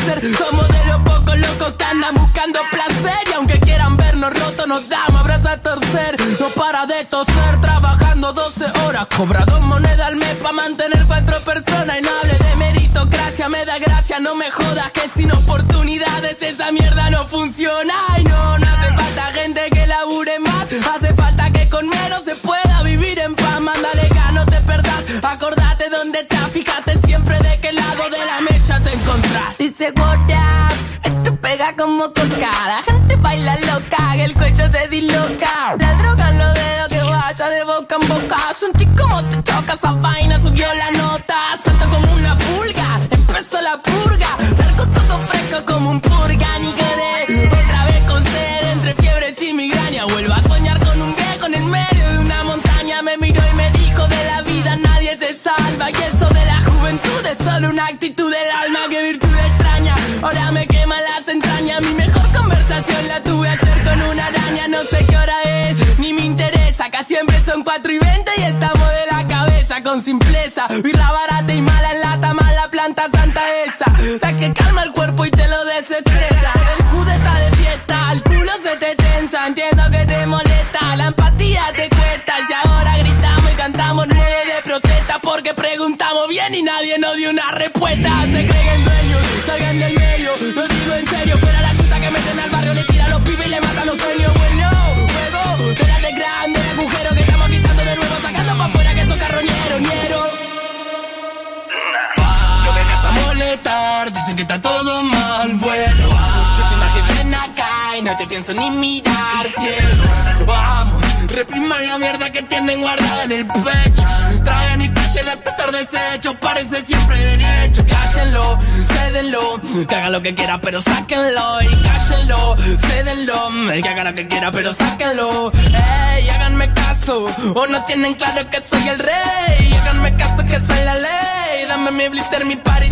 M: para de crecer. Somos de los pocos locos que andan buscando placer. Y aunque quieran vernos rotos, nos damos abrazos a torcer. No para de toser, trabajando 12 horas. Cobra dos monedas al mes pa' mantener cuatro personas. Y no hable de meritocracia, me da gracia, no me jodas. Que sin oportunidades esa mierda no funciona. Ay, no, no hace falta gente que labure más. Hace falta que con menos se pueda vivir en paz. Mándale gas, no te perdás. Acordate dónde estás, fíjate what up, esto pega como coca. La gente baila loca, el cuello se disloca. La droga en los dedos que vaya de boca en boca. Sentí como te choca esa vaina, subió la nota. Salta como una pulga, empezó la purga. Largo todo fresco como un purga, ni quedé. Otra vez con sed, entre fiebres y migraña. Vuelvo a soñar con un viejo en el medio de una montaña. Me miró y me dijo de la vida nadie se salva. Y eso de la juventud es solo una actitud del alma. Que virtud ahora me quema las entrañas. Mi mejor conversación la tuve ayer con una araña. No sé qué hora es, ni me interesa. Acá siempre son 4 y 20 y estamos de la cabeza con simpleza. Birra barata y mala lata, mala planta santa esa. La que calma el cuerpo y te lo desestresa. El jude está de fiesta, el culo se te tensa. Entiendo que te molesta. la empatía te cuesta. Y ahora gritamos y cantamos nueve de protesta porque preguntamos bien y nadie nos dio una respuesta. Se creen salgan del medio, lo digo en serio. Fuera la chuta que meten al barrio, le tira los pibes y le matan los sueños. Bueno, juego la de grande, agujero que estamos quitando de nuevo, sacando pa' afuera que son carroñeros, ñeros. Yo me casa a molestar, dicen que está todo mal, bueno. Yo una que viene acá y no te pienso ni mirar, cielo. Vamos, repriman la mierda que tienen guardada en el pecho. Traen y callen el petar desecho, parece siempre derecho. Cállenlo, cédenlo, que haga lo que quiera, pero sáquenlo. Y cállenlo, cédenlo, que haga lo que quiera, pero sáquenlo. Ey, háganme caso, o no tienen claro que soy el rey. Háganme caso que soy la ley. Dame mi blister, mi party,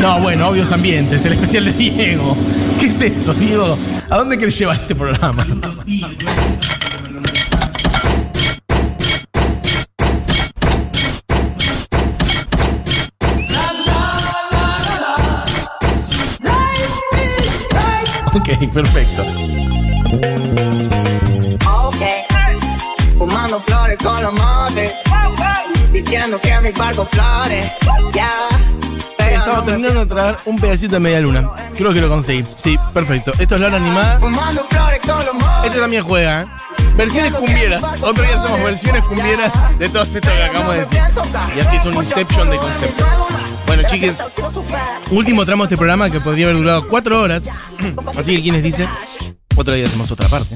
A: No, bueno, obvios ambientes, el especial de Diego. ¿Qué es esto, Diego? ¿A dónde querés llevar este programa? Ok, perfecto.
J: Ok. Fumando flores con los motes. Diciendo que mi barco flores. Ya.
A: Estaba terminando de traer un pedacito de media luna. Creo que lo conseguí. Sí, perfecto. Esto es la animada. Este también juega. ¿eh? Versiones cumbieras. Otro día hacemos versiones cumbieras de todo esto que acabamos de decir. Y así es un inception de concepto. Bueno, chiques, último tramo de este programa que podría haber durado cuatro horas. (clears throat) Así que quienes dicen, otro día hacemos otra parte.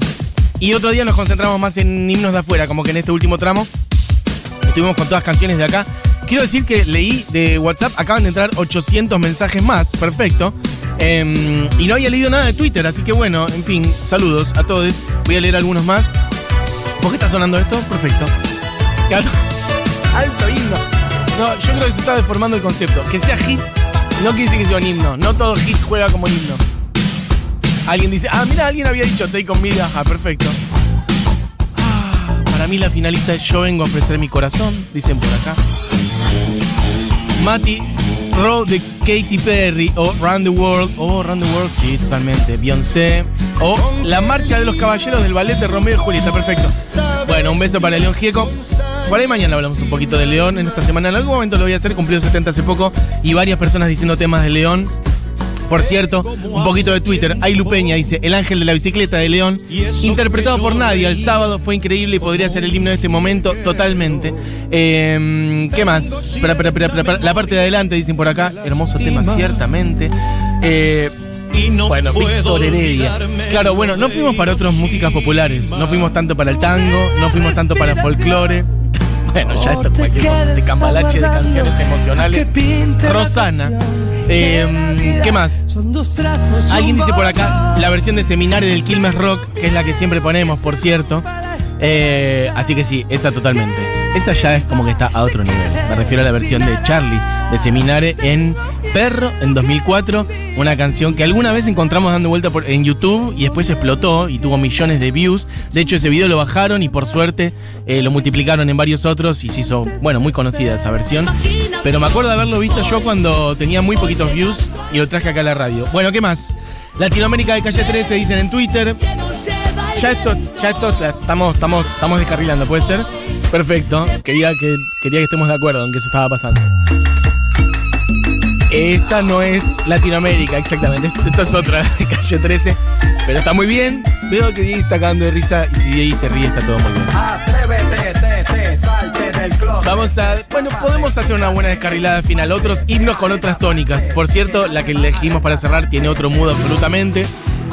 A: Y otro día nos concentramos más en himnos de afuera, como que en este último tramo estuvimos con todas canciones de acá. Quiero decir que leí de WhatsApp, acaban de entrar 800 mensajes más, perfecto. Em, y no había leído nada de Twitter, así que bueno, en fin, saludos a todos. Voy a leer algunos más. ¿Por qué está sonando esto? Perfecto. Alto, himno. No, yo creo que se está deformando el concepto. Que sea hit no quiere decir que sea un himno. No todo hit juega como himno. Alguien dice, ah, mira, alguien había dicho Take on Me, ajá, perfecto. Para mí la finalista es Yo vengo a ofrecer mi corazón, dicen por acá. Mati Row de Katy Perry o Run the World o Run the World, sí, totalmente. Beyoncé o La Marcha de los Caballeros del Ballet de Romeo y Julieta, perfecto. Bueno, un beso para León Gieco. Por ahí mañana hablamos un poquito de León en esta semana. En algún momento lo voy a hacer, cumplió 70 hace poco y varias personas diciendo temas de León. Por cierto, un poquito de Twitter. Ailu Peña dice, El ángel de la bicicleta de León, interpretado por Nadia el sábado, fue increíble y podría ser el himno de este momento totalmente. Eh, ¿Qué más? Espera, espera, espera. La parte de adelante, dicen por acá. Hermoso tema, ciertamente. Eh, bueno, Víctor Heredia. Claro, bueno, no fuimos para otras músicas populares. No fuimos tanto para el tango, no fuimos tanto para el folclore. Bueno, ya esto es cualquier cosa, de cambalache de canciones emocionales. Rosana. Eh, ¿Qué más? Alguien dice por acá la versión de Seminario del Quilmes Rock, que es la que siempre ponemos, por cierto. Eh, así que sí, esa totalmente. Esa ya es como que está a otro nivel. Me refiero a la versión de Charlie de Seminare en Perro en 2004. Una canción que alguna vez encontramos dando vuelta en YouTube y después explotó y tuvo millones de views. De hecho, ese video lo bajaron y por suerte eh, lo multiplicaron en varios otros y se hizo, bueno, muy conocida esa versión. Pero me acuerdo de haberlo visto yo cuando tenía muy poquitos views y lo traje acá a la radio. Bueno, ¿qué más? Latinoamérica de calle 13 dicen en Twitter. Ya esto, ya esto, estamos, estamos, estamos descarrilando, ¿puede ser? Perfecto. Quería que, quería que estemos de acuerdo en que eso estaba pasando. Esta no es Latinoamérica, exactamente. Esto es otra (laughs) de calle 13. Pero está muy bien. Veo que Diego está cagando de risa y si Diego se ríe está todo muy bien.
N: Atrévete, te, te, closet.
A: Vamos a. Bueno, podemos hacer una buena descarrilada final. Otros himnos con otras tónicas. Por cierto, la que elegimos para cerrar tiene otro mood absolutamente.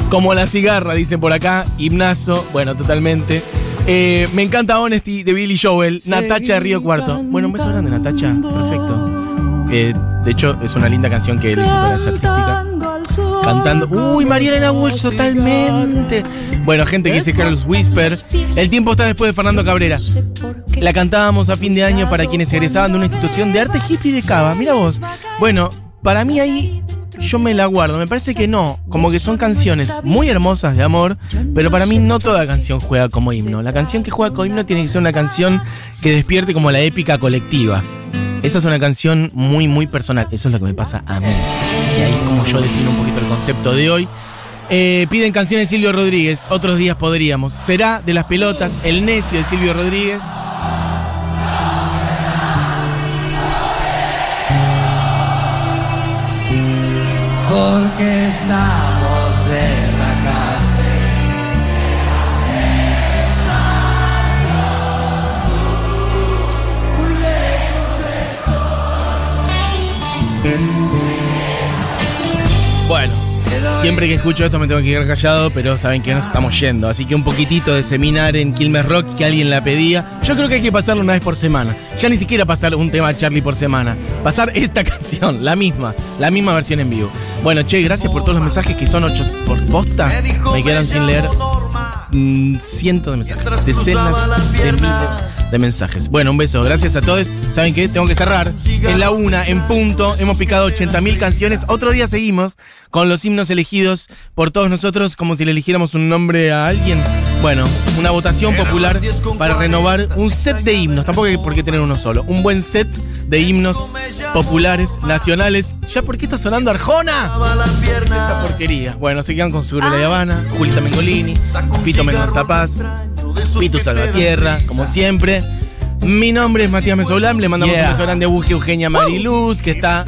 A: Como la cigarra, dicen por acá. Himnazo. Bueno, totalmente. Eh, me encanta Honesty de Billy Joel. Natacha de Río Cuarto. Bueno, un beso grande, Natacha. Perfecto. Eh, de hecho, es una linda canción que elegí para las artísticas. Cantando. Uy, María Elena Walsh, totalmente. Bueno, gente que dice Carlos Whisper. El tiempo está después de Fernando Cabrera. La cantábamos a fin de año para quienes egresaban de una institución de arte hippie de Cava. Mira vos. Bueno, para mí ahí yo me la guardo. Me parece que no. Como que son canciones muy hermosas de amor, pero para mí no toda canción juega como himno. La canción que juega como himno tiene que ser una canción que despierte como la épica colectiva. Esa es una canción muy, muy personal. Eso es lo que me pasa a mí. Y ahí es como yo defino un poquito el concepto de hoy. Eh, piden canciones de Silvio Rodríguez. Otros días podríamos. Será de las pelotas El necio de Silvio Rodríguez.
O: Porque estamos en la
A: Bueno, siempre que escucho esto me tengo que quedar callado, pero saben que nos estamos yendo. Así que un poquitito de seminar en Quilmes Rock que alguien la pedía. Yo creo que hay que pasarlo una vez por semana. Ya ni siquiera pasar un tema Charlie por semana. Pasar esta (laughs) canción, la misma, la misma versión en vivo. Bueno, che, gracias por todos los mensajes que son ocho por posta. Me quedan sin leer mm, cientos de mensajes, decenas de miles de mensajes. Bueno, un beso, gracias a todos. ¿Saben qué? Tengo que cerrar. En la una, en punto, hemos picado 80.000 canciones. Otro día seguimos con los himnos elegidos por todos nosotros, como si le eligiéramos un nombre a alguien. Bueno, una votación popular para renovar un set de himnos. Tampoco hay por qué tener uno solo. Un buen set de himnos populares, nacionales. ¿Ya por qué está sonando Arjona? Esta porquería. Bueno, se quedan con Seguro La Habana, Julita Mengolini, Pito Mendoza Paz, Pito Salvatierra, como siempre. Mi nombre es Matías Mesolam, le mandamos
B: Yeah.
A: un beso grande a Buji Eugenia Mariluz, que está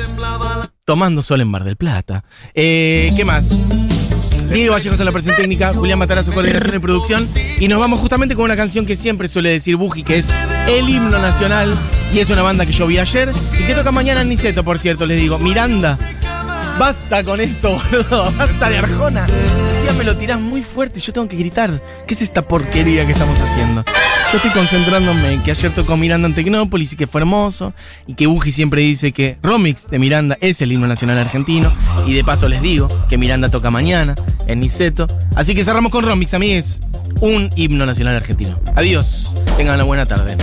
A: tomando sol en Mar del Plata. Eh, ¿Qué más? Diego Vallejos en la presentación técnica, Julián Matarazo coordinación y producción. Y nos vamos justamente con una canción que siempre suele decir Buji, que es el himno nacional. Y es una banda que yo vi ayer y que toca mañana en Niceto, por cierto, les digo. Miranda, basta con esto, boludo, basta de Arjona. Ya me lo tirás muy fuerte yo tengo que gritar. ¿Qué es esta porquería que estamos haciendo? Yo estoy concentrándome en que ayer tocó Miranda en Tecnópolis y que fue hermoso. Y que Buji siempre dice que Romix de Miranda es el himno nacional argentino. Y de paso les digo que Miranda toca mañana en Niceto. Así que cerramos con Romix, amigues. Un himno nacional argentino. Adiós. Tengan una buena tarde.